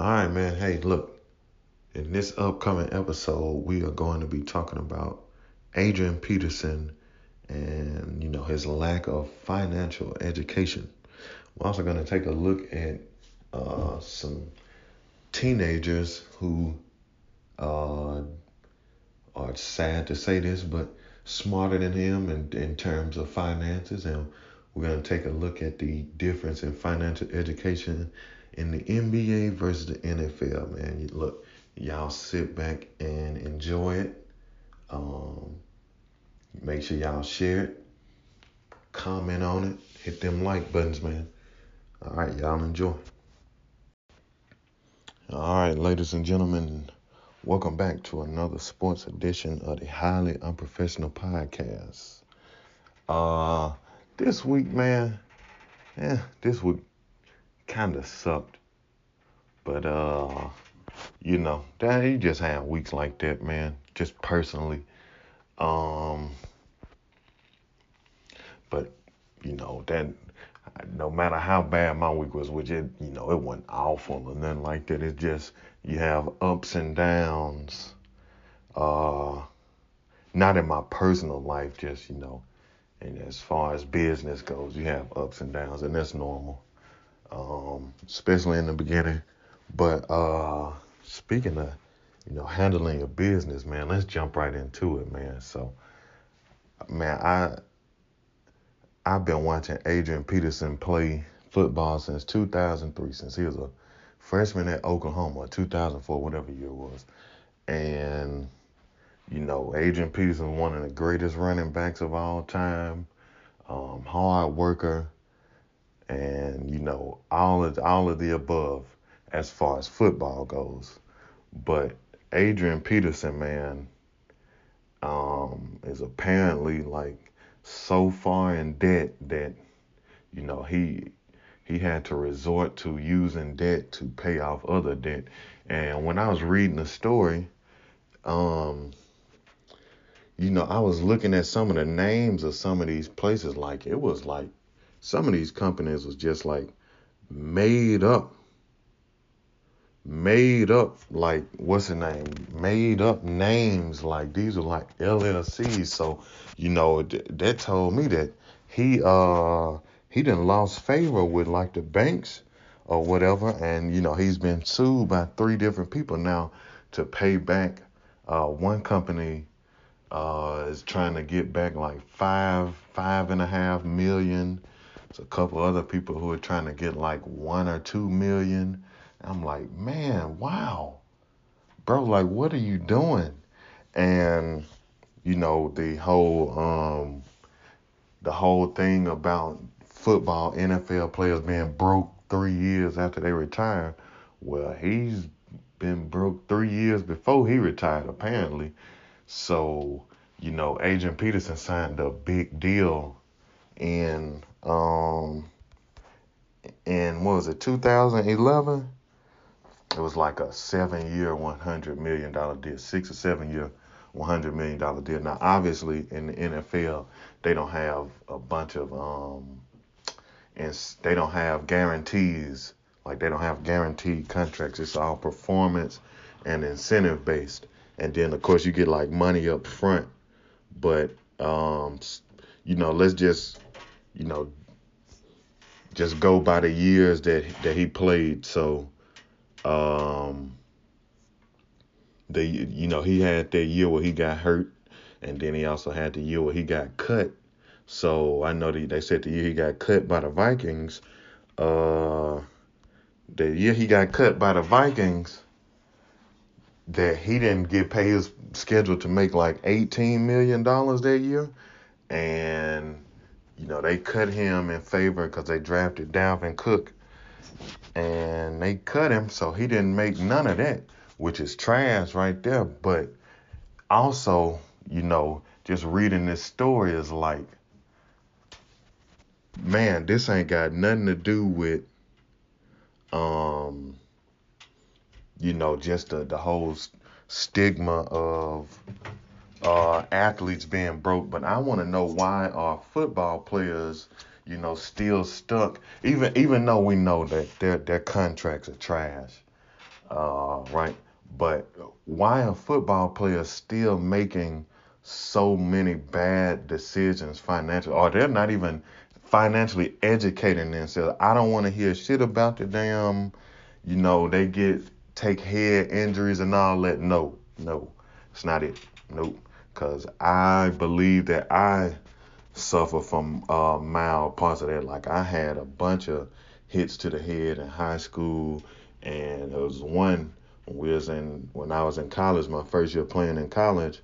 All right, man. Hey, look. In this upcoming episode, we are going to be talking about Adrian Peterson and you know his lack of financial education. We're also going to take a look at uh, some teenagers who uh, are sad to say this, but smarter than him in, in terms of finances. And we're going to take a look at the difference in financial education in the NBA versus the NFL, man. Look, y'all sit back and enjoy it. Um, make sure y'all share it, comment on it, hit them like buttons, man. All right, y'all enjoy. All right, ladies and gentlemen, welcome back to another sports edition of the Highly Unprofessional Podcast. Uh, this week, man, yeah, this week kind of sucked. But uh, you know, that you just have weeks like that, man. Just personally, um, but you know that no matter how bad my week was, which it you know it wasn't awful or nothing like that. It's just you have ups and downs. Uh, not in my personal life, just you know, and as far as business goes, you have ups and downs, and that's normal. Um, especially in the beginning. But uh, speaking of, you know, handling your business, man, let's jump right into it, man. So, man, I I've been watching Adrian Peterson play football since 2003, since he was a freshman at Oklahoma, 2004, whatever year it was. And, you know, Adrian Peterson, one of the greatest running backs of all time, um, hard worker, and, you know, all of, all of the above as far as football goes. But Adrian Peterson, man, um, is apparently like so far in debt that you know he he had to resort to using debt to pay off other debt. And when I was reading the story, um, you know, I was looking at some of the names of some of these places. Like it was like some of these companies was just like made up. Made up like what's the name? Made up names. Like these are like llcs so you know th- that told me that he uh he didn't lost favor with like the banks or whatever. And you know he's been sued by three different people now to pay back uh one company uh is trying to get back like five five and a half million there's a couple other people who are trying to get like one or two million I'm like, man, wow, bro, like, what are you doing? And you know, the whole um, the whole thing about football, NFL players being broke three years after they retire. Well, he's been broke three years before he retired, apparently. So, you know, Adrian Peterson signed a big deal in um in what was it, 2011? It was like a seven year, $100 million deal, six or seven year, $100 million deal. Now, obviously, in the NFL, they don't have a bunch of, um, and they don't have guarantees. Like, they don't have guaranteed contracts. It's all performance and incentive based. And then, of course, you get like money up front. But, um, you know, let's just, you know, just go by the years that that he played. So, um, the you know he had that year where he got hurt, and then he also had the year where he got cut. So I know that they said the year he got cut by the Vikings, uh, the year he got cut by the Vikings, that he didn't get paid his scheduled to make like eighteen million dollars that year, and you know they cut him in favor because they drafted Dalvin Cook and they cut him, so he didn't make none of that, which is trash right there. But also, you know, just reading this story is like, man, this ain't got nothing to do with, um, you know, just the the whole stigma of uh, athletes being broke. But I want to know why are football players you know, still stuck. Even even though we know that their their contracts are trash, uh, right? But why are football players still making so many bad decisions financially, or they're not even financially educating themselves? I don't want to hear shit about the damn, you know, they get take head injuries and all that. No, no, it's not it. Nope. Cause I believe that I suffer from uh, mild parts of that. Like I had a bunch of hits to the head in high school, and there was one when we was in when I was in college, my first year playing in college.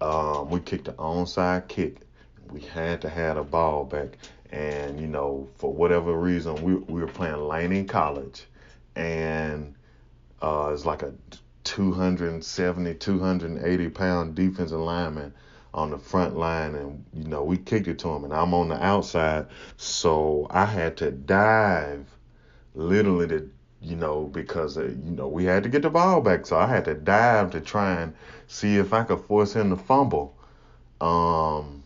Um, we kicked an onside kick. We had to have a ball back, and you know for whatever reason we we were playing Laney College, and uh, it's like a 270, 280 pound defensive lineman on the front line, and you know we kicked it to him, and I'm on the outside, so I had to dive, literally to you know because uh, you know we had to get the ball back, so I had to dive to try and see if I could force him to fumble, um,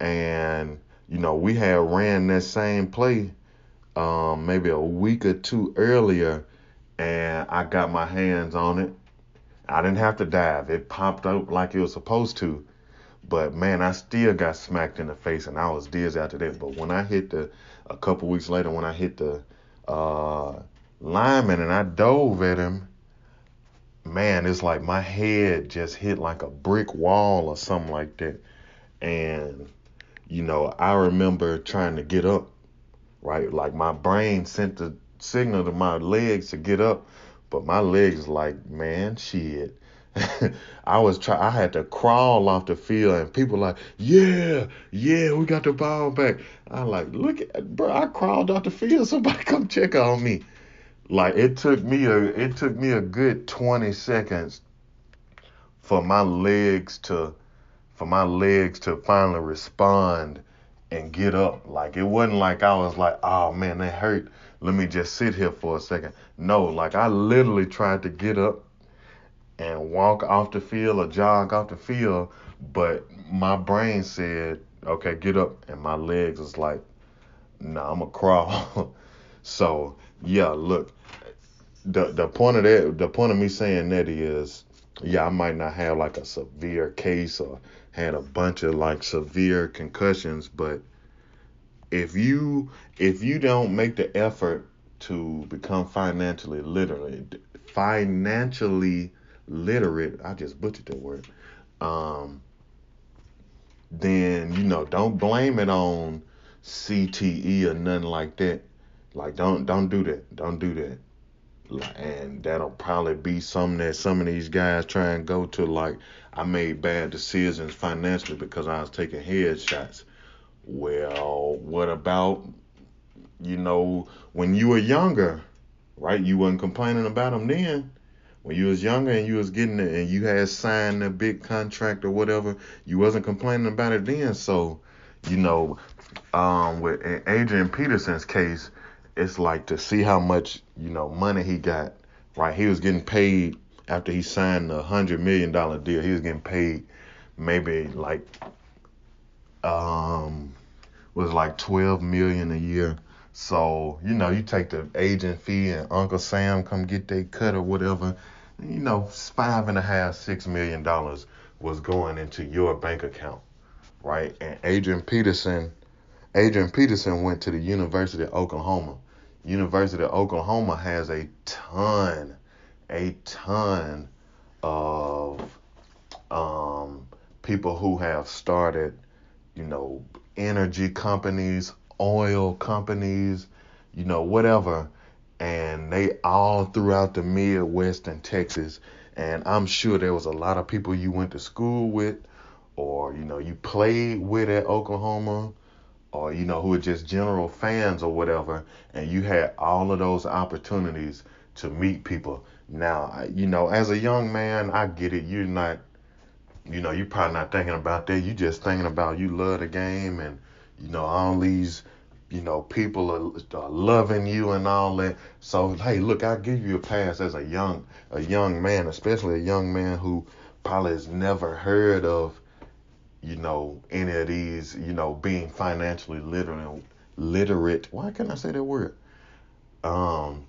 and you know we had ran that same play, um, maybe a week or two earlier, and I got my hands on it I didn't have to dive. It popped up like it was supposed to. But man, I still got smacked in the face and I was dizzy after that. But when I hit the a couple weeks later when I hit the uh lineman and I dove at him, man, it's like my head just hit like a brick wall or something like that. And you know, I remember trying to get up, right? Like my brain sent the signal to my legs to get up, but my legs like, man, shit. I was try I had to crawl off the field and people like, yeah, yeah, we got the ball back. I like, look at bro, I crawled off the field, somebody come check on me. Like it took me a it took me a good 20 seconds for my legs to for my legs to finally respond and get up. Like it wasn't like I was like, oh man, that hurt let me just sit here for a second. No, like I literally tried to get up and walk off the field or jog off the field, but my brain said, okay, get up. And my legs was like, nah, I'm going to crawl. so, yeah, look, the, the point of that, the point of me saying that is, yeah, I might not have like a severe case or had a bunch of like severe concussions, but if you if you don't make the effort to become financially literate, financially literate, I just butchered that word. Um, then you know, don't blame it on CTE or nothing like that. Like, don't don't do that. Don't do that. And that'll probably be something that some of these guys try and go to. Like, I made bad decisions financially because I was taking headshots. Well, what about, you know, when you were younger, right? You wasn't complaining about them then. When you was younger and you was getting it and you had signed a big contract or whatever, you wasn't complaining about it then. So, you know, um, with Adrian Peterson's case, it's like to see how much you know money he got. Right, he was getting paid after he signed a hundred million dollar deal. He was getting paid maybe like um was like 12 million a year. So, you know, you take the agent fee and Uncle Sam come get their cut or whatever, you know, five and a half, six million dollars was going into your bank account. Right? And Adrian Peterson Adrian Peterson went to the University of Oklahoma. University of Oklahoma has a ton, a ton of um, people who have started, you know, energy companies, oil companies, you know, whatever. And they all throughout the Midwest and Texas. And I'm sure there was a lot of people you went to school with or, you know, you played with at Oklahoma or, you know, who are just general fans or whatever. And you had all of those opportunities to meet people. Now, you know, as a young man, I get it. You're not you know, you're probably not thinking about that. You just thinking about you love the game and you know all these you know people are, are loving you and all that. So hey, look, I give you a pass as a young a young man, especially a young man who probably has never heard of you know any of these you know being financially literate literate. Why can't I say that word? Um,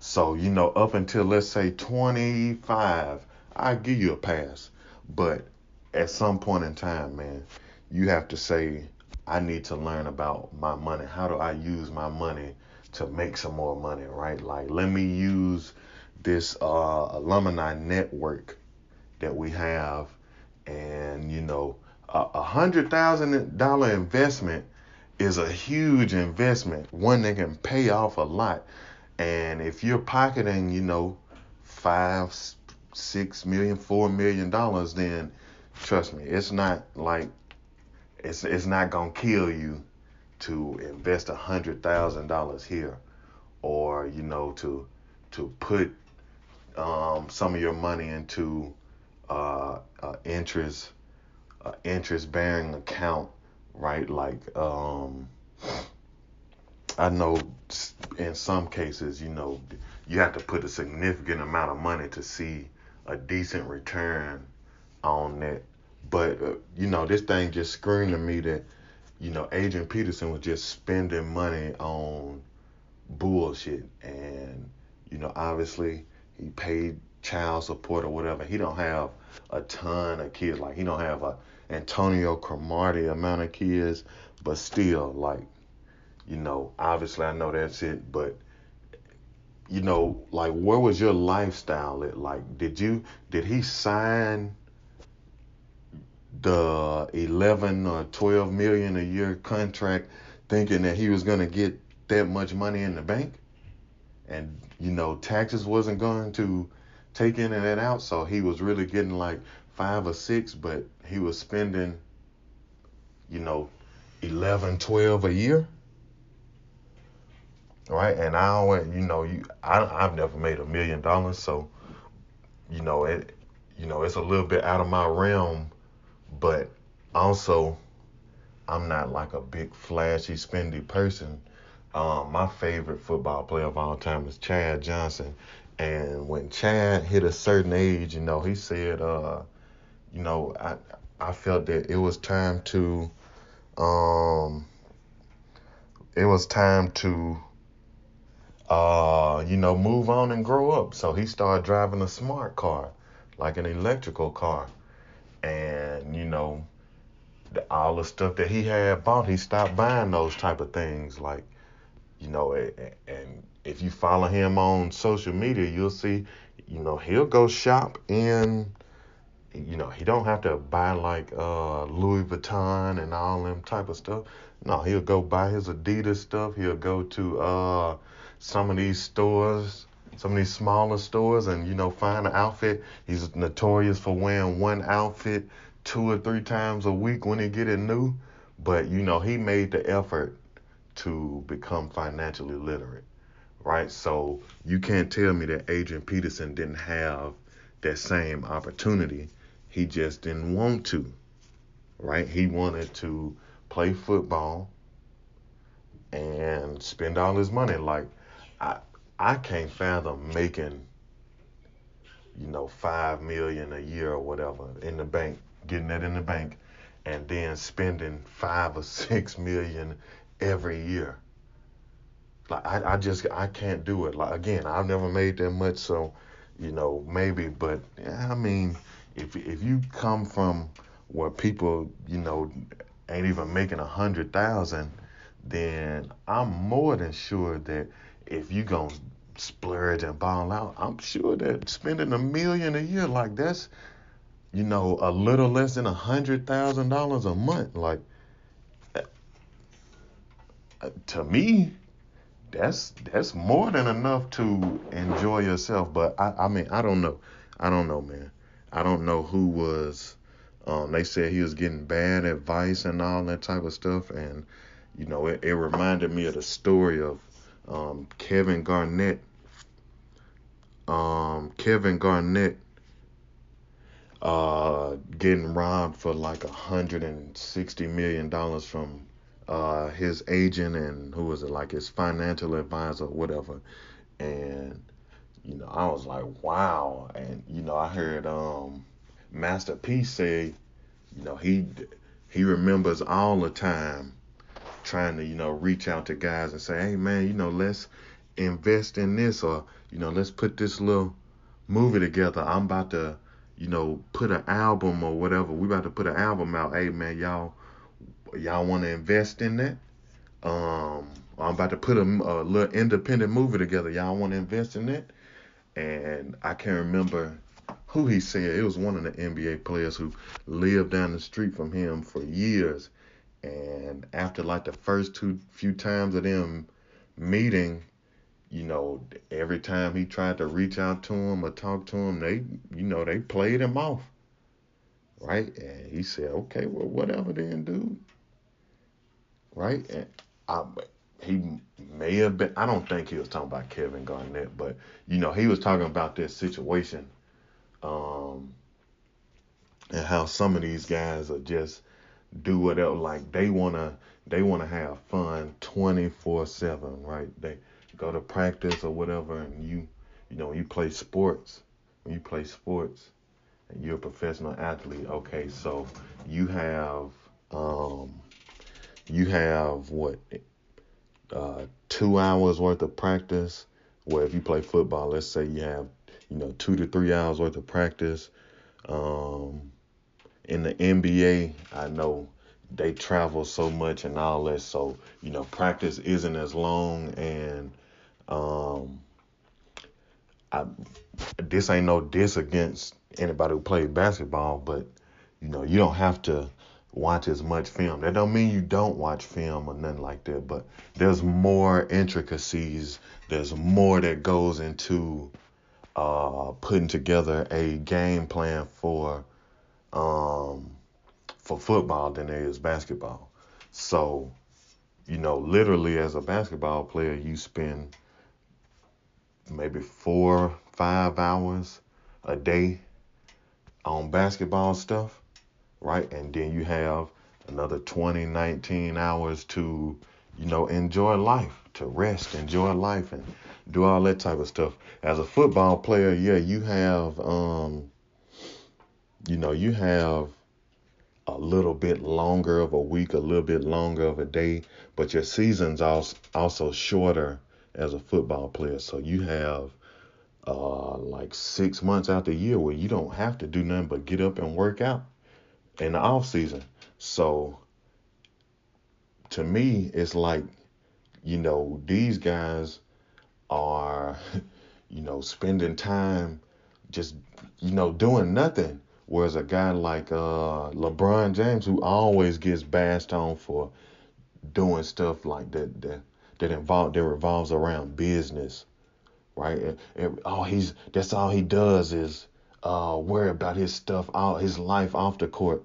So, you know, up until let's say 25, I give you a pass. But at some point in time, man, you have to say, I need to learn about my money. How do I use my money to make some more money, right? Like, let me use this uh, alumni network that we have, and you know, a hundred thousand dollar investment is a huge investment, one that can pay off a lot. And if you're pocketing, you know, five, six million, four million dollars, then trust me, it's not like it's it's not gonna kill you to invest a hundred thousand dollars here, or you know to to put um, some of your money into uh, uh, interest uh, interest bearing account, right? Like um, I know in some cases, you know, you have to put a significant amount of money to see a decent return on that. But uh, you know, this thing just screamed to me that you know Adrian Peterson was just spending money on bullshit, and you know, obviously he paid child support or whatever. He don't have a ton of kids. Like he don't have a Antonio Cromartie amount of kids, but still, like, you know, obviously I know that's it, but you know, like where was your lifestyle at? Like, did you did he sign the eleven or twelve million a year contract thinking that he was gonna get that much money in the bank? And you know, taxes wasn't going to take in and out, so he was really getting like five or six, but he was spending, you know, 11, 12 a year. Right, and I always, you know, you, I, I've never made a million dollars, so, you know, it, you know, it's a little bit out of my realm, but also, I'm not like a big flashy, spendy person. Um, my favorite football player of all time is Chad Johnson, and when Chad hit a certain age, you know, he said, uh, you know, I I felt that it was time to um it was time to uh you know move on and grow up. So he started driving a smart car, like an electrical car. And you know, the, all the stuff that he had bought, he stopped buying those type of things like you know, and if you follow him on social media, you'll see, you know, he'll go shop in you know, he don't have to buy like uh, Louis Vuitton and all them type of stuff. No, he'll go buy his Adidas stuff. He'll go to uh, some of these stores, some of these smaller stores, and you know, find an outfit. He's notorious for wearing one outfit two or three times a week when he get it new. But you know, he made the effort to become financially literate, right? So you can't tell me that Adrian Peterson didn't have that same opportunity he just didn't want to, right? He wanted to play football and spend all his money. Like, I, I can't fathom making, you know, five million a year or whatever in the bank, getting that in the bank, and then spending five or six million every year. Like I, I just I can't do it. Like again, I've never made that much, so you know maybe, but I mean if if you come from where people you know ain't even making a hundred thousand, then I'm more than sure that if you gonna splurge and ball out, I'm sure that spending a million a year like that's you know a little less than a hundred thousand dollars a month. Like uh, to me, that's that's more than enough to enjoy yourself. But I I mean I don't know, I don't know, man. I don't know who was. Um, they said he was getting bad advice and all that type of stuff, and you know, it, it reminded me of the story of um, Kevin Garnett. Um, Kevin Garnett uh, getting robbed for like a hundred and sixty million dollars from uh, his agent and who was it like his financial advisor, whatever, and you know, I was like, wow. And you know, I heard um, Master P say, you know, he he remembers all the time trying to you know reach out to guys and say, hey man, you know, let's invest in this or you know let's put this little movie together. I'm about to you know put an album or whatever. We about to put an album out. Hey man, y'all y'all want to invest in that? Um, I'm about to put a, a little independent movie together. Y'all want to invest in that? And I can't remember who he said. It was one of the NBA players who lived down the street from him for years. And after like the first two few times of them meeting, you know, every time he tried to reach out to him or talk to him, they, you know, they played him off. Right? And he said, okay, well, whatever then, dude. Right? And I, he may have been, I don't think he was talking about Kevin Garnett, but, you know, he was talking about this situation um, and how some of these guys are just do whatever like they wanna they wanna have fun 24 7 right? They go to practice or whatever and you you know you play sports. When you play sports and you're a professional athlete. Okay so you have um you have what uh two hours worth of practice. Where if you play football let's say you have you know, two to three hours worth of practice. Um, in the NBA, I know they travel so much and all that, so you know, practice isn't as long. And um, I, this ain't no diss against anybody who played basketball, but you know, you don't have to watch as much film. That don't mean you don't watch film or nothing like that, but there's more intricacies. There's more that goes into uh, putting together a game plan for um, for football than there is basketball. So, you know, literally as a basketball player, you spend maybe four, five hours a day on basketball stuff, right? And then you have another 20, 19 hours to, you know, enjoy life, to rest, enjoy life, and do all that type of stuff. As a football player, yeah, you have um you know, you have a little bit longer of a week, a little bit longer of a day, but your season's also shorter as a football player. So you have uh like six months out the year where you don't have to do nothing but get up and work out in the off season. So to me, it's like, you know, these guys are, you know, spending time just, you know, doing nothing. Whereas a guy like uh, LeBron James, who always gets bashed on for doing stuff like that that that involve that revolves around business, right? And, oh, he's that's all he does is uh, worry about his stuff, all his life off the court.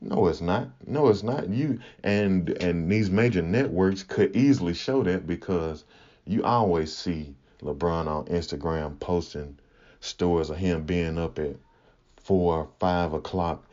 No, it's not. No, it's not. You and and these major networks could easily show that because you always see LeBron on Instagram posting stories of him being up at four, five o'clock,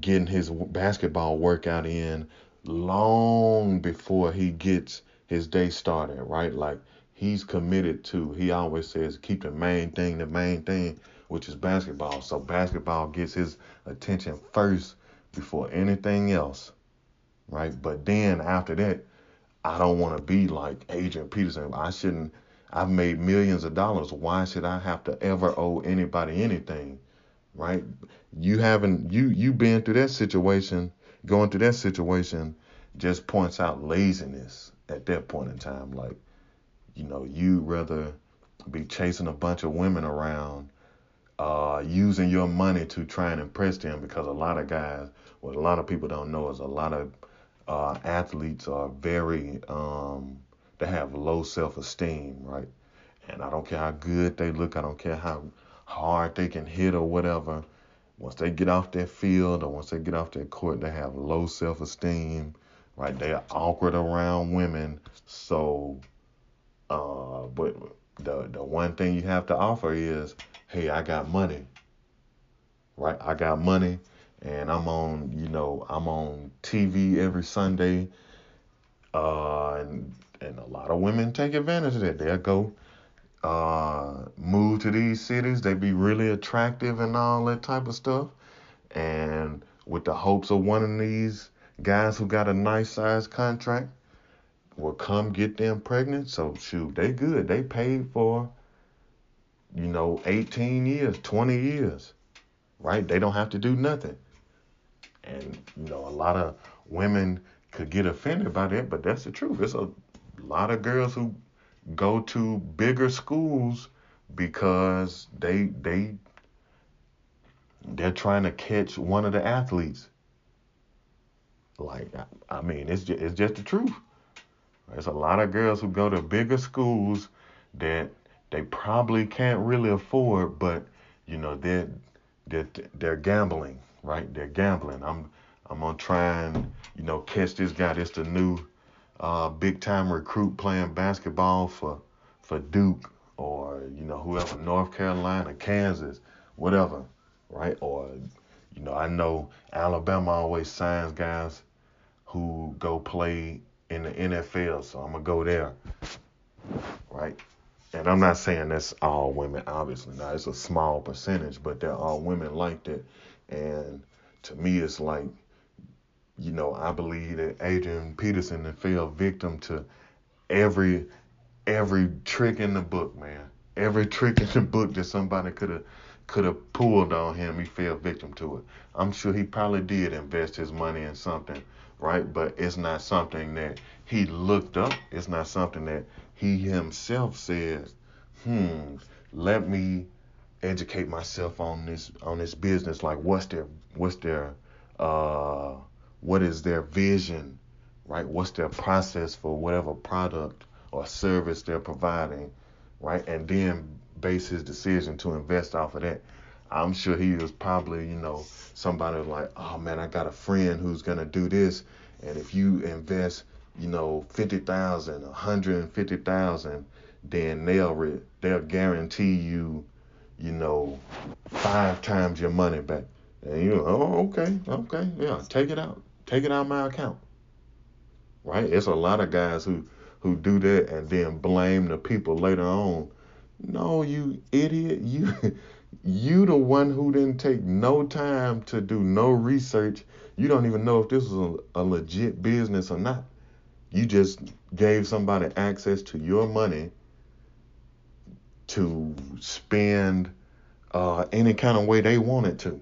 getting his basketball workout in long before he gets his day started, right? Like he's committed to, he always says, keep the main thing the main thing, which is basketball. So basketball gets his attention first before anything else, right? But then after that, I don't want to be like Adrian Peterson. I shouldn't. I've made millions of dollars. Why should I have to ever owe anybody anything? Right? You haven't you you been through that situation, going through that situation just points out laziness at that point in time. Like, you know, you rather be chasing a bunch of women around, uh, using your money to try and impress them because a lot of guys, what a lot of people don't know is a lot of uh, athletes are very um, they have low self-esteem, right? And I don't care how good they look, I don't care how hard they can hit or whatever. Once they get off that field or once they get off that court, they have low self-esteem, right? They are awkward around women. So, uh, but the the one thing you have to offer is, hey, I got money, right? I got money and I'm on, you know, I'm on TV every Sunday, uh, and and a lot of women take advantage of that. They'll go, uh, move to these cities. They'd be really attractive and all that type of stuff, and with the hopes of one of these guys who got a nice size contract, will come get them pregnant. So shoot, they good. They paid for, you know, 18 years, 20 years, right? They don't have to do nothing. And you know, a lot of women could get offended by that, but that's the truth. There's a lot of girls who go to bigger schools because they they they're trying to catch one of the athletes. Like I mean, it's just, it's just the truth. There's a lot of girls who go to bigger schools that they probably can't really afford, but you know they're they're, they're gambling, right? They're gambling. I'm I'm gonna try and you know catch this guy. This the new uh, big time recruit playing basketball for for Duke or you know whoever North Carolina, Kansas, whatever, right? Or you know I know Alabama always signs guys who go play in the NFL, so I'm gonna go there, right? And I'm not saying that's all women, obviously. Now it's a small percentage, but there are women like that. And to me, it's like, you know, I believe that Adrian Peterson fell victim to every every trick in the book, man. Every trick in the book that somebody could have could have pulled on him, he fell victim to it. I'm sure he probably did invest his money in something, right? But it's not something that he looked up. It's not something that he himself says, "Hmm, let me educate myself on this on this business. Like, what's their what's their uh, what is their vision, right? What's their process for whatever product or service they're providing, right? And then base his decision to invest off of that. I'm sure he was probably, you know, somebody like, oh man, I got a friend who's gonna do this, and if you invest, you know, fifty thousand, a hundred and fifty thousand, then they'll re- they'll guarantee you, you know, five times your money back. And you, oh, okay, okay, yeah, take it out, take it out of my account. Right? It's a lot of guys who who do that and then blame the people later on. No, you idiot. You you the one who didn't take no time to do no research. You don't even know if this was a, a legit business or not. You just gave somebody access to your money to spend uh, any kind of way they wanted to.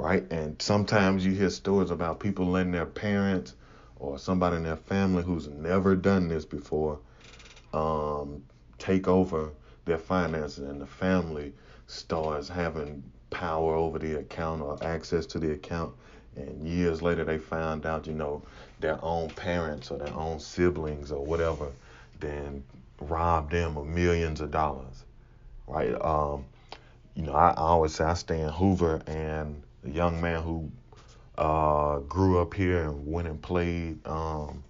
Right? And sometimes you hear stories about people letting their parents or somebody in their family who's never done this before um, take over their finances and the family starts having power over the account or access to the account and years later they found out you know their own parents or their own siblings or whatever then robbed them of millions of dollars right um, you know I, I always say i stay in hoover and a young man who uh, grew up here and went and played um,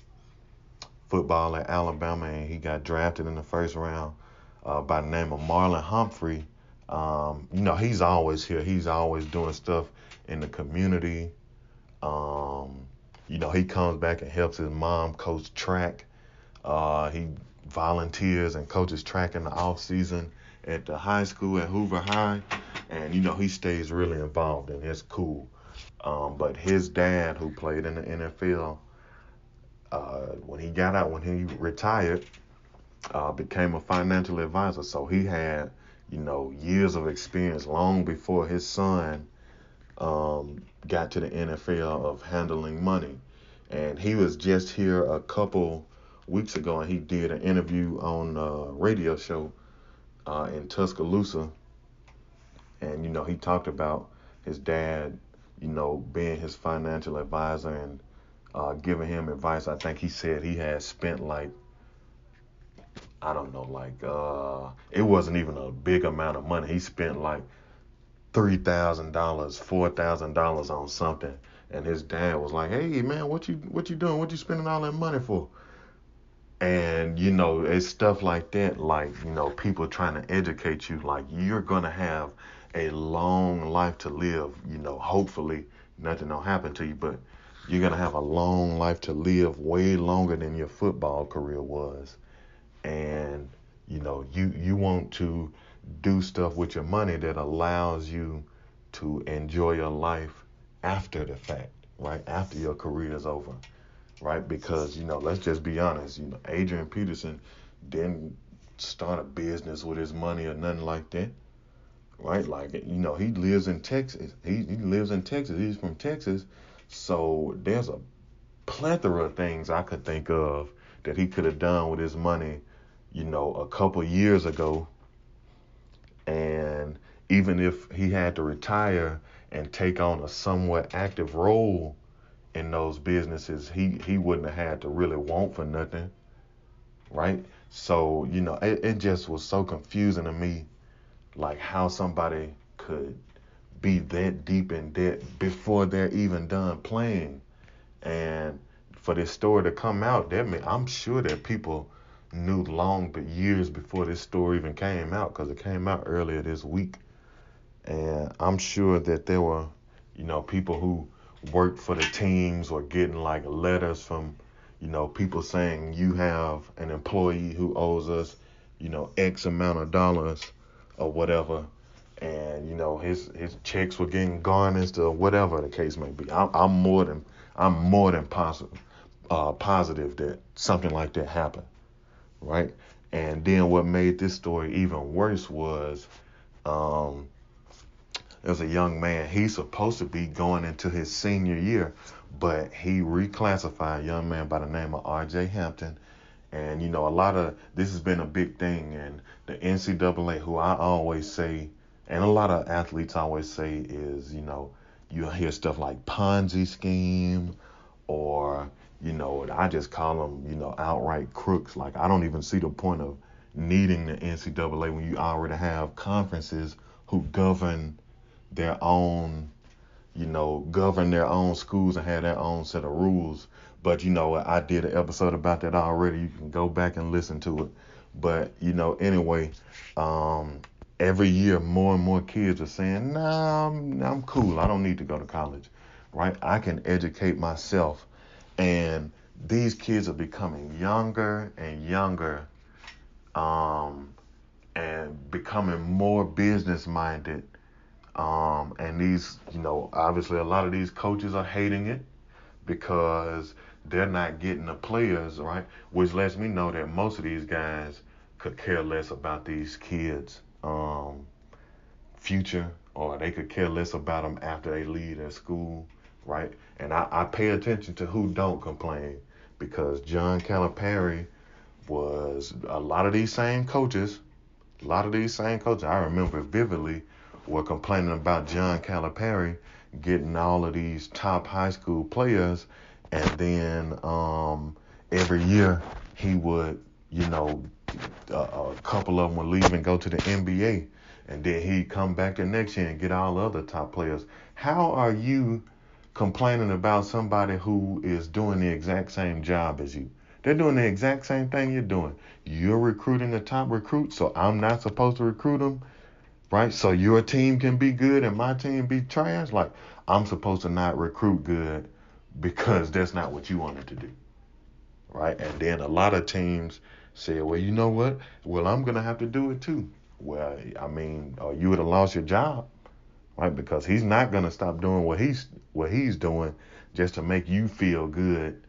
football at Alabama, and he got drafted in the first round uh, by the name of Marlon Humphrey. Um, you know, he's always here. He's always doing stuff in the community. Um, you know, he comes back and helps his mom coach track. Uh, he volunteers and coaches track in the off season at the high school at Hoover High, and you know he stays really involved, and it's cool. Um, but his dad, who played in the NFL, uh, when he got out, when he retired, uh, became a financial advisor. So he had, you know, years of experience long before his son um, got to the NFL of handling money. And he was just here a couple weeks ago, and he did an interview on a radio show uh, in Tuscaloosa. And you know, he talked about his dad you know, being his financial advisor and uh, giving him advice. I think he said he had spent like, I don't know, like, uh, it wasn't even a big amount of money. He spent like $3,000, $4,000 on something. And his dad was like, "Hey man, what you what you doing? What you spending all that money for?" And you know, it's stuff like that. Like you know, people trying to educate you. Like you're gonna have a long life to live. You know, hopefully nothing will happen to you, but you're gonna have a long life to live, way longer than your football career was. And you know, you you want to do stuff with your money that allows you to enjoy your life after the fact, right? After your career is over. Right? Because you know, let's just be honest. You know, Adrian Peterson didn't start a business with his money or nothing like that, right? Like you know, he lives in Texas. He he lives in Texas. He's from Texas, so there's a plethora of things I could think of that he could have done with his money, you know, a couple years ago. And even if he had to retire and take on a somewhat active role in those businesses, he he wouldn't have had to really want for nothing, right? So you know, it, it just was so confusing to me, like how somebody could be that deep in debt before they're even done playing, and for this story to come out, that mean, I'm sure that people knew long but years before this story even came out because it came out earlier this week, and I'm sure that there were, you know, people who work for the teams or getting like letters from, you know, people saying you have an employee who owes us, you know, X amount of dollars or whatever. And you know his his checks were getting garnished or whatever the case may be. I'm, I'm more than I'm more than positive uh, positive that something like that happened, right? And then what made this story even worse was um, there's a young man. He's supposed to be going into his senior year, but he reclassified a young man by the name of R.J. Hampton. And you know, a lot of this has been a big thing, and the NCAA, who I always say, and a lot of athletes always say, is you know, you hear stuff like Ponzi scheme, or you know, I just call them, you know, outright crooks. Like I don't even see the point of needing the NCAA when you already have conferences who govern their own, you know, govern their own schools and have their own set of rules. But you know, I did an episode about that already. You can go back and listen to it. But you know, anyway, um, every year more and more kids are saying, "Nah, I'm, I'm cool. I don't need to go to college." Right? I can educate myself, and these kids are becoming younger and younger, um, and becoming more business minded um, and these, you know, obviously a lot of these coaches are hating it because they're not getting the players, right? Which lets me know that most of these guys could care less about these kids' um, future or they could care less about them after they leave their school, right? And I, I pay attention to who don't complain because John Calipari was a lot of these same coaches, a lot of these same coaches. I remember vividly were complaining about John Calipari getting all of these top high school players, and then um, every year he would, you know, a, a couple of them would leave and go to the NBA, and then he'd come back the next year and get all the other top players. How are you complaining about somebody who is doing the exact same job as you? They're doing the exact same thing you're doing. You're recruiting the top recruit, so I'm not supposed to recruit them right? So your team can be good and my team be trash. Like I'm supposed to not recruit good because that's not what you wanted to do, right? And then a lot of teams say, well, you know what? Well, I'm gonna have to do it too. Well, I mean, uh, you would have lost your job, right? Because he's not gonna stop doing what he's what he's doing just to make you feel good,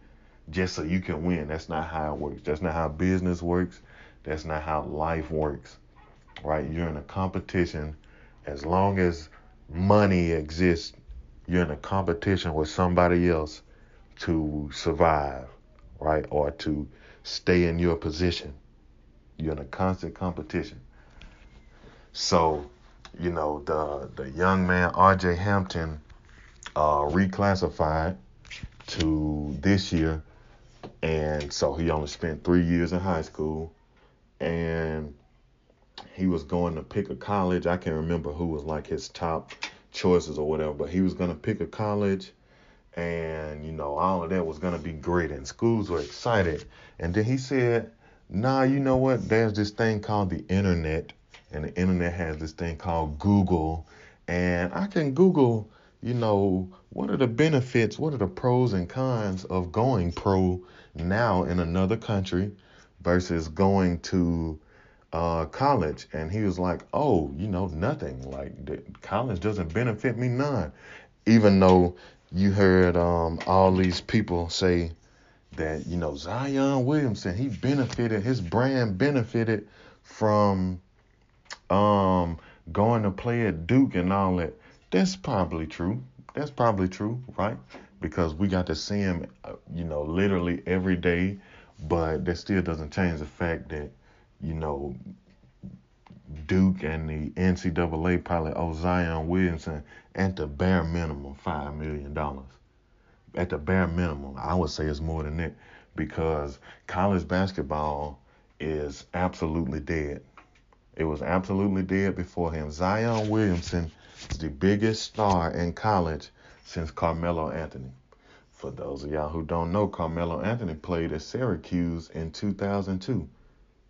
just so you can win. That's not how it works. That's not how business works. That's not how life works right? You're in a competition. As long as money exists, you're in a competition with somebody else to survive, right? Or to stay in your position. You're in a constant competition. So, you know, the the young man RJ Hampton uh, reclassified to this year, and so he only spent three years in high school, and he was going to pick a college. I can't remember who was like his top choices or whatever, but he was going to pick a college and you know all of that was going to be great and schools were excited. And then he said, "Nah, you know what? There's this thing called the internet and the internet has this thing called Google and I can Google, you know, what are the benefits, what are the pros and cons of going pro now in another country versus going to uh, college, and he was like, "Oh, you know, nothing. Like college doesn't benefit me none." Even though you heard um, all these people say, that you know Zion Williamson he benefited his brand benefited from um going to play at Duke and all that. That's probably true. That's probably true, right? Because we got to see him, uh, you know, literally every day. But that still doesn't change the fact that, you know, Duke and the NCAA pilot owe Zion Williamson at the bare minimum five million dollars. At the bare minimum, I would say it's more than that because college basketball is absolutely dead. It was absolutely dead before him. Zion Williamson is the biggest star in college since Carmelo Anthony. For those of y'all who don't know, Carmelo Anthony played at Syracuse in 2002.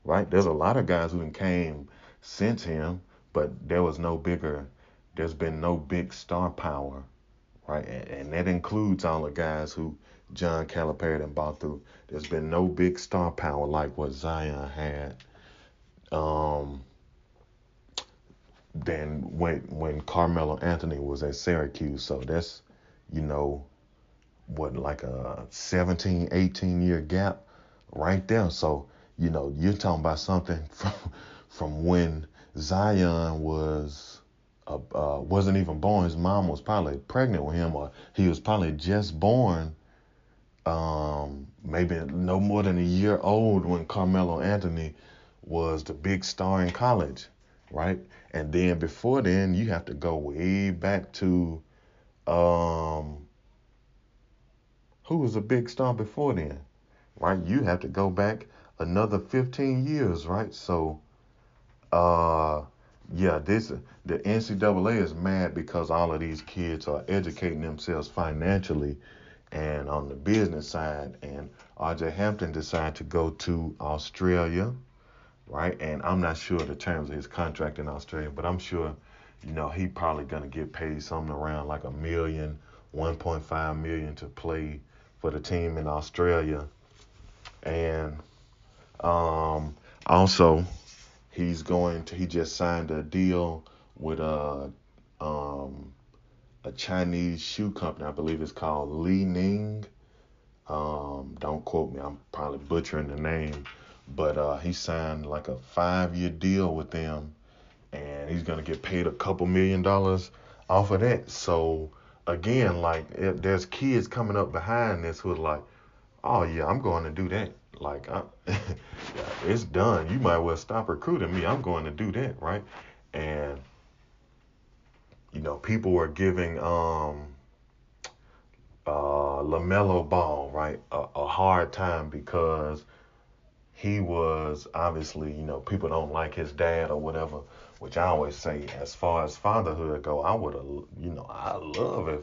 Right? There's a lot of guys who came since him, but there was no bigger, there's been no big star power, right? And, and that includes all the guys who John Calipari and bought through. There's been no big star power like what Zion had. Um, than when when Carmelo Anthony was at Syracuse. So that's, you know, what like a 17, 18 year gap right there. So, you know, you're talking about something from from when Zion was uh, uh, wasn't even born. His mom was probably pregnant with him, or he was probably just born. Um, maybe no more than a year old when Carmelo Anthony was the big star in college, right? And then before then, you have to go way back to um, who was a big star before then, right? You have to go back another 15 years, right? So uh, yeah, this the NCAA is mad because all of these kids are educating themselves financially and on the business side. And RJ Hampton decided to go to Australia, right? And I'm not sure the terms of his contract in Australia, but I'm sure, you know, he probably gonna get paid something around like a million, 1.5 million to play for the team in Australia. And um, also He's going to. He just signed a deal with a um, a Chinese shoe company. I believe it's called Li Ning. Um, don't quote me. I'm probably butchering the name, but uh, he signed like a five year deal with them, and he's gonna get paid a couple million dollars off of that. So again, like if there's kids coming up behind this who are like, oh yeah, I'm going to do that. Like, I, it's done. You might as well stop recruiting me. I'm going to do that, right? And you know, people were giving um uh LaMelo Ball, right, a, a hard time because he was obviously, you know, people don't like his dad or whatever, which I always say, as far as fatherhood go, I would have, you know, I love if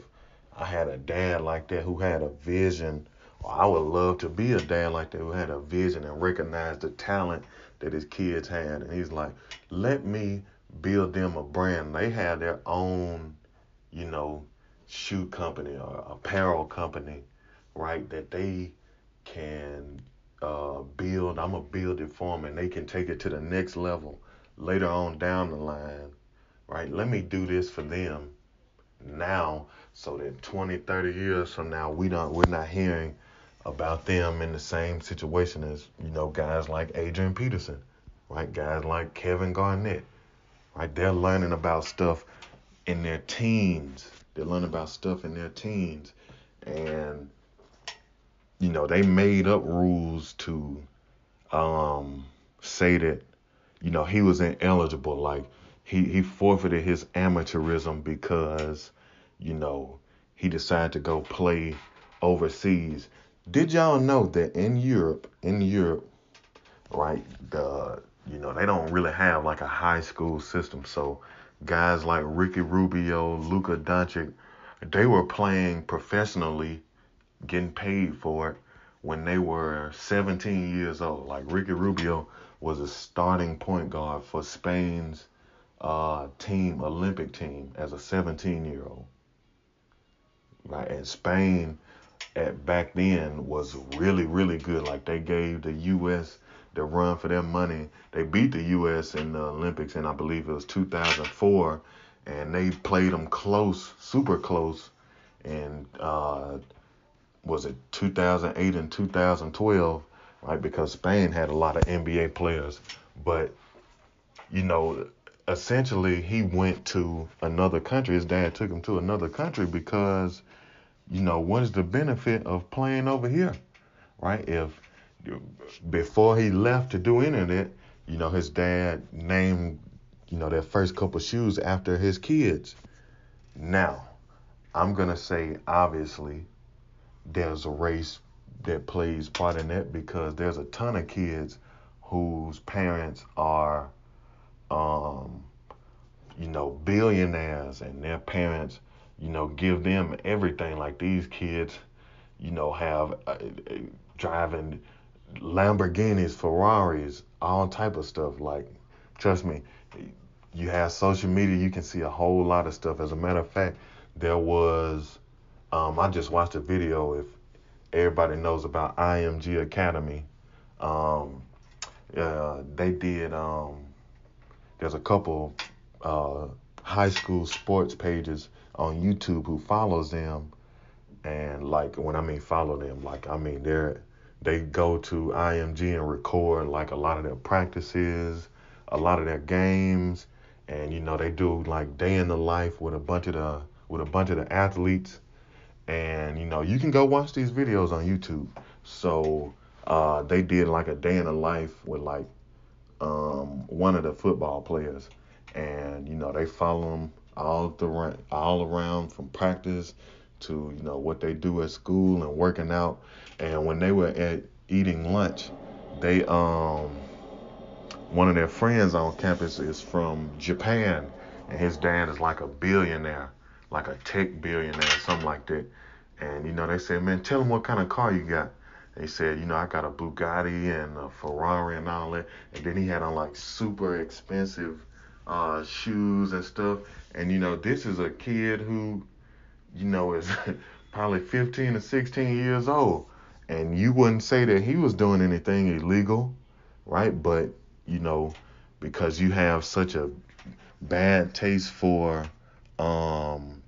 I had a dad like that who had a vision I would love to be a dad like that who had a vision and recognized the talent that his kids had. And he's like, let me build them a brand. They have their own, you know, shoe company or apparel company, right? That they can uh, build. I'm gonna build it for them, and they can take it to the next level later on down the line, right? Let me do this for them now, so that 20, 30 years from now, we don't, we're not hearing about them in the same situation as, you know, guys like Adrian Peterson, right? Guys like Kevin Garnett, right? They're learning about stuff in their teens. They're learning about stuff in their teens. And, you know, they made up rules to um, say that, you know, he was ineligible. Like, he, he forfeited his amateurism because, you know, he decided to go play overseas did y'all know that in Europe, in Europe, right, the you know, they don't really have like a high school system. So guys like Ricky Rubio, Luka Doncic, they were playing professionally, getting paid for it when they were 17 years old. Like Ricky Rubio was a starting point guard for Spain's uh, team, Olympic team, as a 17 year old. Right, and Spain at back then was really really good. Like they gave the U.S. the run for their money. They beat the U.S. in the Olympics, and I believe it was 2004, and they played them close, super close, and uh, was it 2008 and 2012, right? Because Spain had a lot of NBA players, but you know, essentially he went to another country. His dad took him to another country because, you know, what is the benefit of playing over here, right? If before he left to do any of you know, his dad named, you know, their first couple shoes after his kids. Now, I'm gonna say obviously there's a race that plays part in that because there's a ton of kids whose parents are um, you know, billionaires and their parents, you know, give them everything. Like these kids, you know, have uh, driving Lamborghinis, Ferraris, all type of stuff. Like, trust me, you have social media, you can see a whole lot of stuff. As a matter of fact, there was, um, I just watched a video. If everybody knows about IMG Academy, um, uh, they did. Um, there's a couple uh, high school sports pages on YouTube who follows them, and like when I mean follow them, like I mean they're they go to IMG and record like a lot of their practices, a lot of their games, and you know they do like day in the life with a bunch of the with a bunch of the athletes, and you know you can go watch these videos on YouTube. So uh, they did like a day in the life with like um, one of the football players, and you know they follow him all the all around from practice to you know what they do at school and working out. And when they were at eating lunch, they um one of their friends on campus is from Japan, and his dad is like a billionaire, like a tech billionaire, something like that. And you know they said, man, tell him what kind of car you got. They said, you know, I got a Bugatti and a Ferrari and all that. And then he had on like super expensive uh, shoes and stuff. And you know, this is a kid who, you know, is probably 15 or 16 years old. And you wouldn't say that he was doing anything illegal, right? But, you know, because you have such a bad taste for um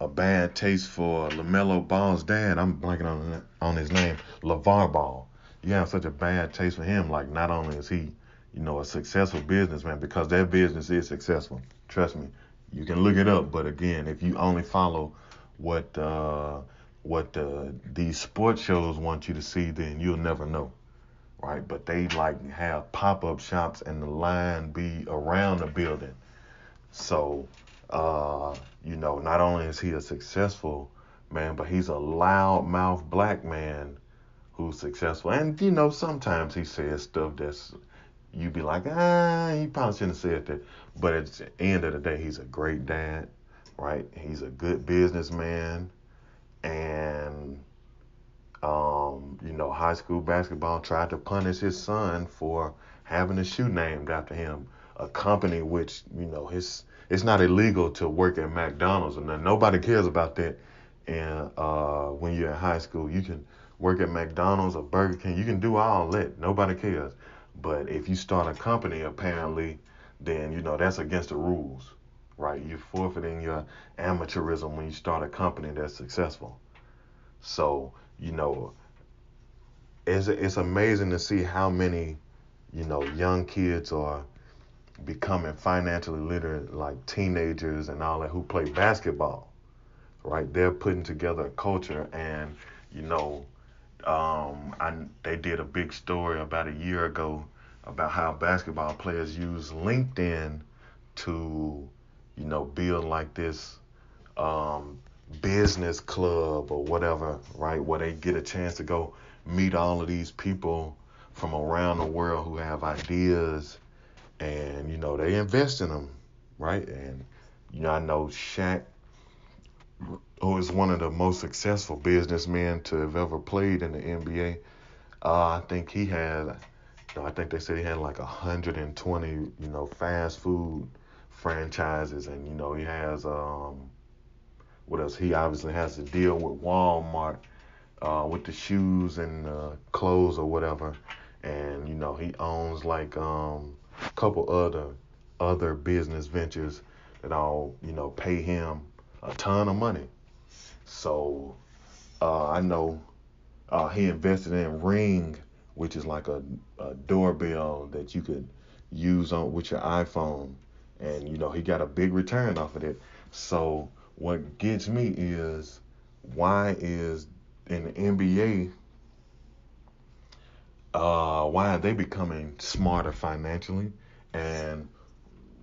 a bad taste for LaMelo Ball's dad. I'm blanking on on his name, LaVar Ball. You have such a bad taste for him. Like not only is he, you know, a successful businessman because that business is successful. Trust me, you can look it up. But again, if you only follow what uh, what uh, these sports shows want you to see, then you'll never know, right? But they like have pop up shops and the line be around the building. So uh, you know, not only is he a successful man, but he's a loud mouth black man who's successful. And you know, sometimes he says stuff that's you be like, ah, he probably shouldn't have said that. But at the end of the day, he's a great dad, right? He's a good businessman, and um, you know, high school basketball tried to punish his son for having a shoe named after him, a company which you know his it's not illegal to work at McDonald's and nobody cares about that. And uh, when you're in high school, you can work at McDonald's or Burger King. You can do all that. Nobody cares. But if you start a company, apparently, then you know that's against the rules, right? You're forfeiting your amateurism when you start a company that's successful. So you know, it's it's amazing to see how many you know young kids are becoming financially literate like teenagers and all that who play basketball right they're putting together a culture and you know um, I, they did a big story about a year ago about how basketball players use linkedin to you know build like this um, business club or whatever right where they get a chance to go meet all of these people from around the world who have ideas and you know they invest in them, right? And you know I know Shaq, who is one of the most successful businessmen to have ever played in the NBA. Uh, I think he had, you know, I think they said he had like 120, you know, fast food franchises, and you know he has um, what else? He obviously has to deal with Walmart. Uh, with the shoes and clothes or whatever, and you know he owns like um, a couple other other business ventures that all you know pay him a ton of money. So Uh, I know uh, he invested in Ring, which is like a, a doorbell that you could use on with your iPhone, and you know he got a big return off of it. So what gets me is why is in the NBA uh, why are they becoming smarter financially? And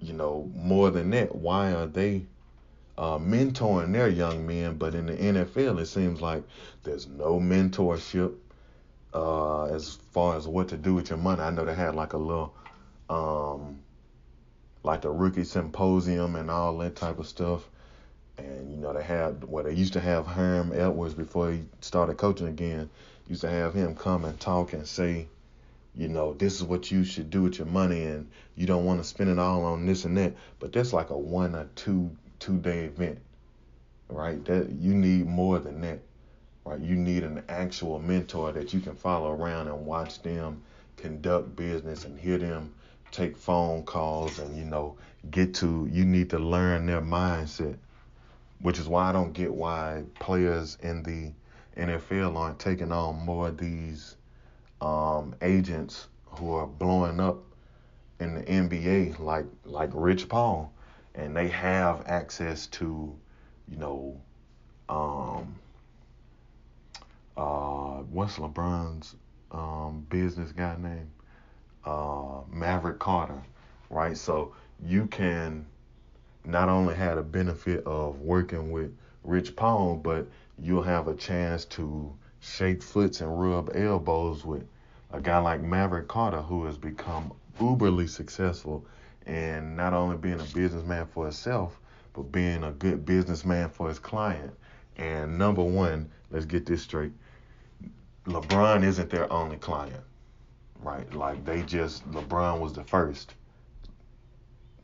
you know, more than that, why are they uh, mentoring their young men? But in the NFL, it seems like there's no mentorship uh, as far as what to do with your money. I know they had like a little, um, like a rookie symposium and all that type of stuff. And you know they had well they used to have Herm Edwards before he started coaching again. Used to have him come and talk and say you know, this is what you should do with your money and you don't want to spend it all on this and that. But that's like a one or two two day event. Right? That you need more than that. Right? You need an actual mentor that you can follow around and watch them conduct business and hear them take phone calls and you know get to you need to learn their mindset. Which is why I don't get why players in the NFL aren't taking on more of these um, agents who are blowing up in the NBA, like like Rich Paul, and they have access to, you know, um, uh, what's LeBron's um, business guy name? Uh, Maverick Carter, right? So you can not only have the benefit of working with Rich Paul, but you'll have a chance to shake foots and rub elbows with a guy like Maverick Carter who has become uberly successful and not only being a businessman for himself, but being a good businessman for his client. And number one, let's get this straight. LeBron isn't their only client, right? Like they just LeBron was the first.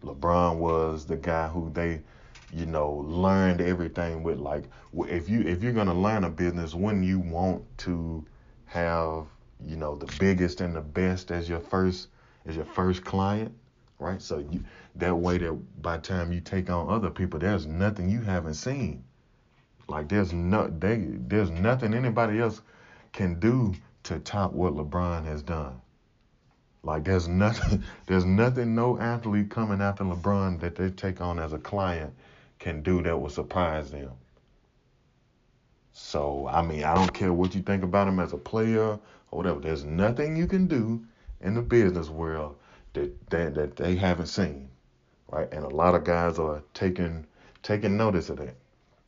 LeBron was the guy who they you know, learned everything with. Like, if you if you're gonna learn a business, wouldn't you want to have you know the biggest and the best as your first as your first client, right? So you that way that by time you take on other people, there's nothing you haven't seen. Like there's no they there's nothing anybody else can do to top what LeBron has done. Like there's nothing there's nothing no athlete coming after LeBron that they take on as a client can do that will surprise them. So I mean, I don't care what you think about him as a player or whatever. There's nothing you can do in the business world that that, that they haven't seen, right? And a lot of guys are taking taking notice of that,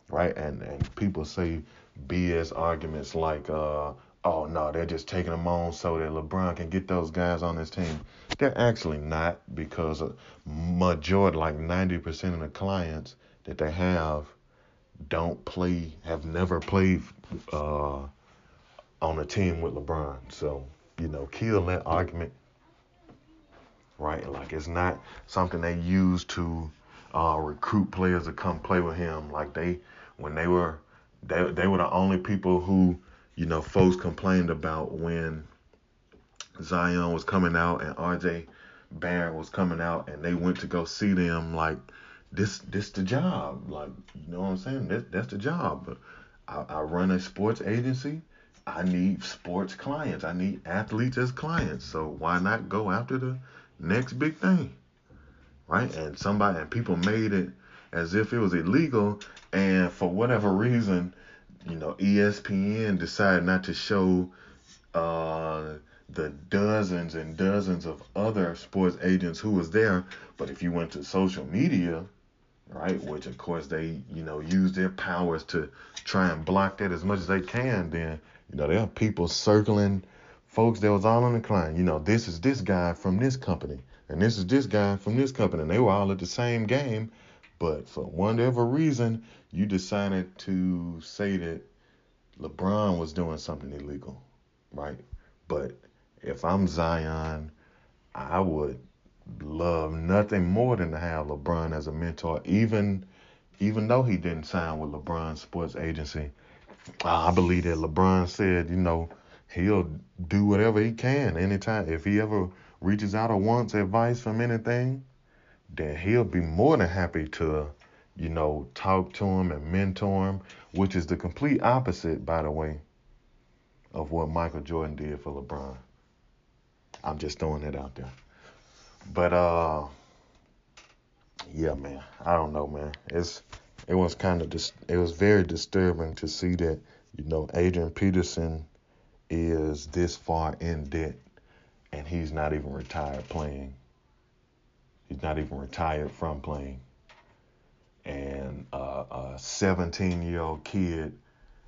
right? And and people say BS arguments like, uh, oh no, they're just taking them on so that LeBron can get those guys on his team. They're actually not because a majority, like 90% of the clients that they have, don't play, have never played uh, on a team with LeBron. So, you know, kill that argument, right? Like it's not something they use to uh, recruit players to come play with him. Like they, when they were, they they were the only people who, you know, folks complained about when Zion was coming out and RJ Barrett was coming out, and they went to go see them. Like this, this the job. Like you know what I'm saying? That that's the job. I, I run a sports agency. I need sports clients. I need athletes as clients. So why not go after the next big thing? Right? And somebody and people made it as if it was illegal and for whatever reason, you know, ESPN decided not to show uh, the dozens and dozens of other sports agents who was there. But if you went to social media, right, which of course they, you know, use their powers to try and block that as much as they can, then you know, there are people circling folks that was all on the client. You know, this is this guy from this company, and this is this guy from this company, and they were all at the same game. But for whatever reason, you decided to say that LeBron was doing something illegal, right? But if I'm Zion, I would love nothing more than to have LeBron as a mentor, even even though he didn't sign with LeBron's sports agency. I believe that LeBron said, you know, he'll do whatever he can anytime. If he ever reaches out or wants advice from anything, then he'll be more than happy to you know, talk to him and mentor him, which is the complete opposite, by the way, of what Michael Jordan did for LeBron. I'm just throwing it out there. But uh yeah, man. I don't know, man. It's it was kind of dis- it was very disturbing to see that, you know, Adrian Peterson is this far in debt and he's not even retired playing. He's not even retired from playing. And uh, a 17 year old kid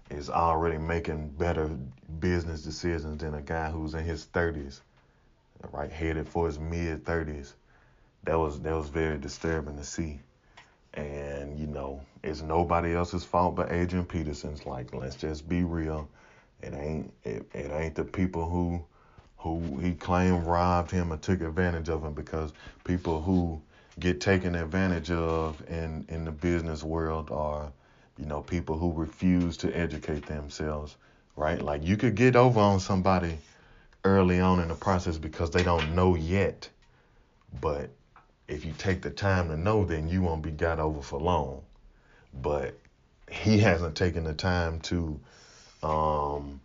is already making better business decisions than a guy who's in his 30s, right, headed for his mid 30s. That was that was very disturbing to see. And you know, it's nobody else's fault but Adrian Peterson's. Like, let's just be real. It ain't it, it ain't the people who who he claimed robbed him or took advantage of him because people who get taken advantage of in in the business world are you know people who refuse to educate themselves right? Like you could get over on somebody early on in the process because they don't know yet. But if you take the time to know then you won't be got over for long. But he hasn't taken the time to um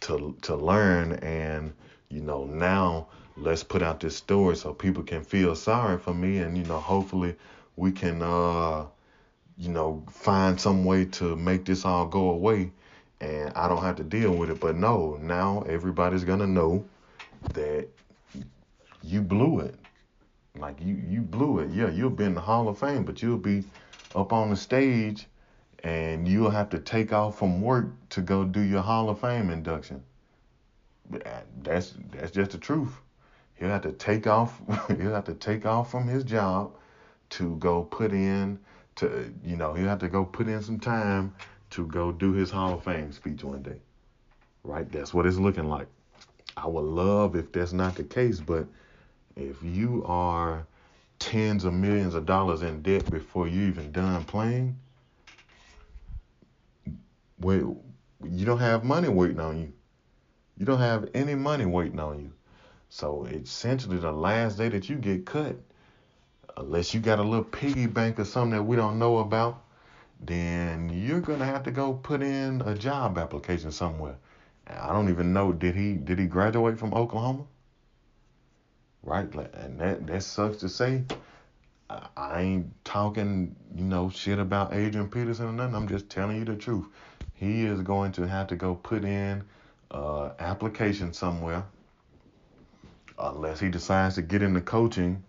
to to learn. And you know now let's put out this story so people can feel sorry for me. And you know hopefully we can uh you know find some way to make this all go away. And I don't have to deal with it. But no now everybody's going to know that you blew it. Like you you blew it. Yeah you'll be in the hall of fame but you'll be up on the stage and you'll have to take off from work to go do your Hall of Fame induction. Uh, that's that's just the truth. He'll have to take off. he'll have to take off from his job to go put in to you know he'll have to go put in some time to go do his Hall of Fame speech one day. Right? That's what it's looking like. I would love if that's not the case, but if you are tens of millions of dollars in debt before you even done playing, when you don't have money waiting on you. You don't have any money waiting on you. So essentially the last day that you get cut, unless you got a little piggy bank or something that we don't know about, then you're gonna have to go put in a job application somewhere. I don't even know did he did he graduate from Oklahoma? Right, and that that sucks to say. I ain't talking, you know, shit about Adrian Peterson or nothing. I'm just telling you the truth he is going to have to go put in uh, application somewhere unless he decides to get into coaching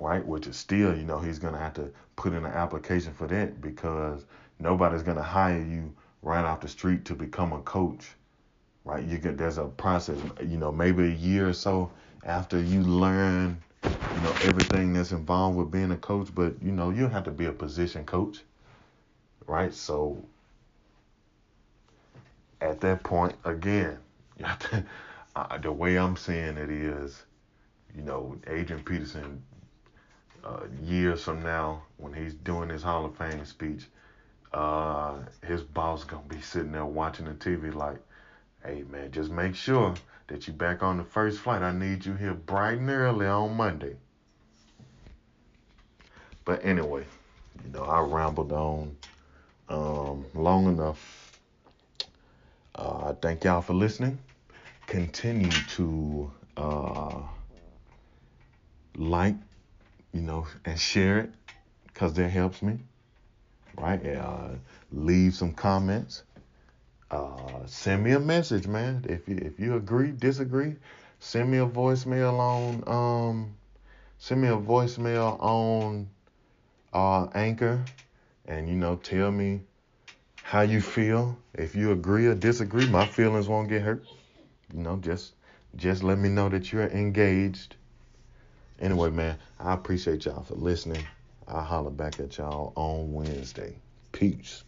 right which is still you know he's going to have to put in an application for that because nobody's going to hire you right off the street to become a coach right? You get there's a process you know maybe a year or so after you learn you know everything that's involved with being a coach but you know you have to be a position coach right? So at that point, again, the way I'm saying it is, you know, Adrian Peterson, uh, years from now, when he's doing his Hall of Fame speech, uh, his boss gonna be sitting there watching the TV like, hey man, just make sure that you back on the first flight. I need you here bright and early on Monday. But anyway, you know, I rambled on um, long enough. Uh, thank y'all for listening. Continue to uh, like, you know, and share it because that helps me. Right? Uh, leave some comments. Uh, send me a message, man. If you if you agree, disagree, send me a voicemail on um, send me a voicemail on uh, Anchor, and you know, tell me how you feel. If you agree or disagree, my feelings won't get hurt. You know, just just let me know that you're engaged. Anyway, man, I appreciate y'all for listening. I'll holler back at y'all on Wednesday. Peace.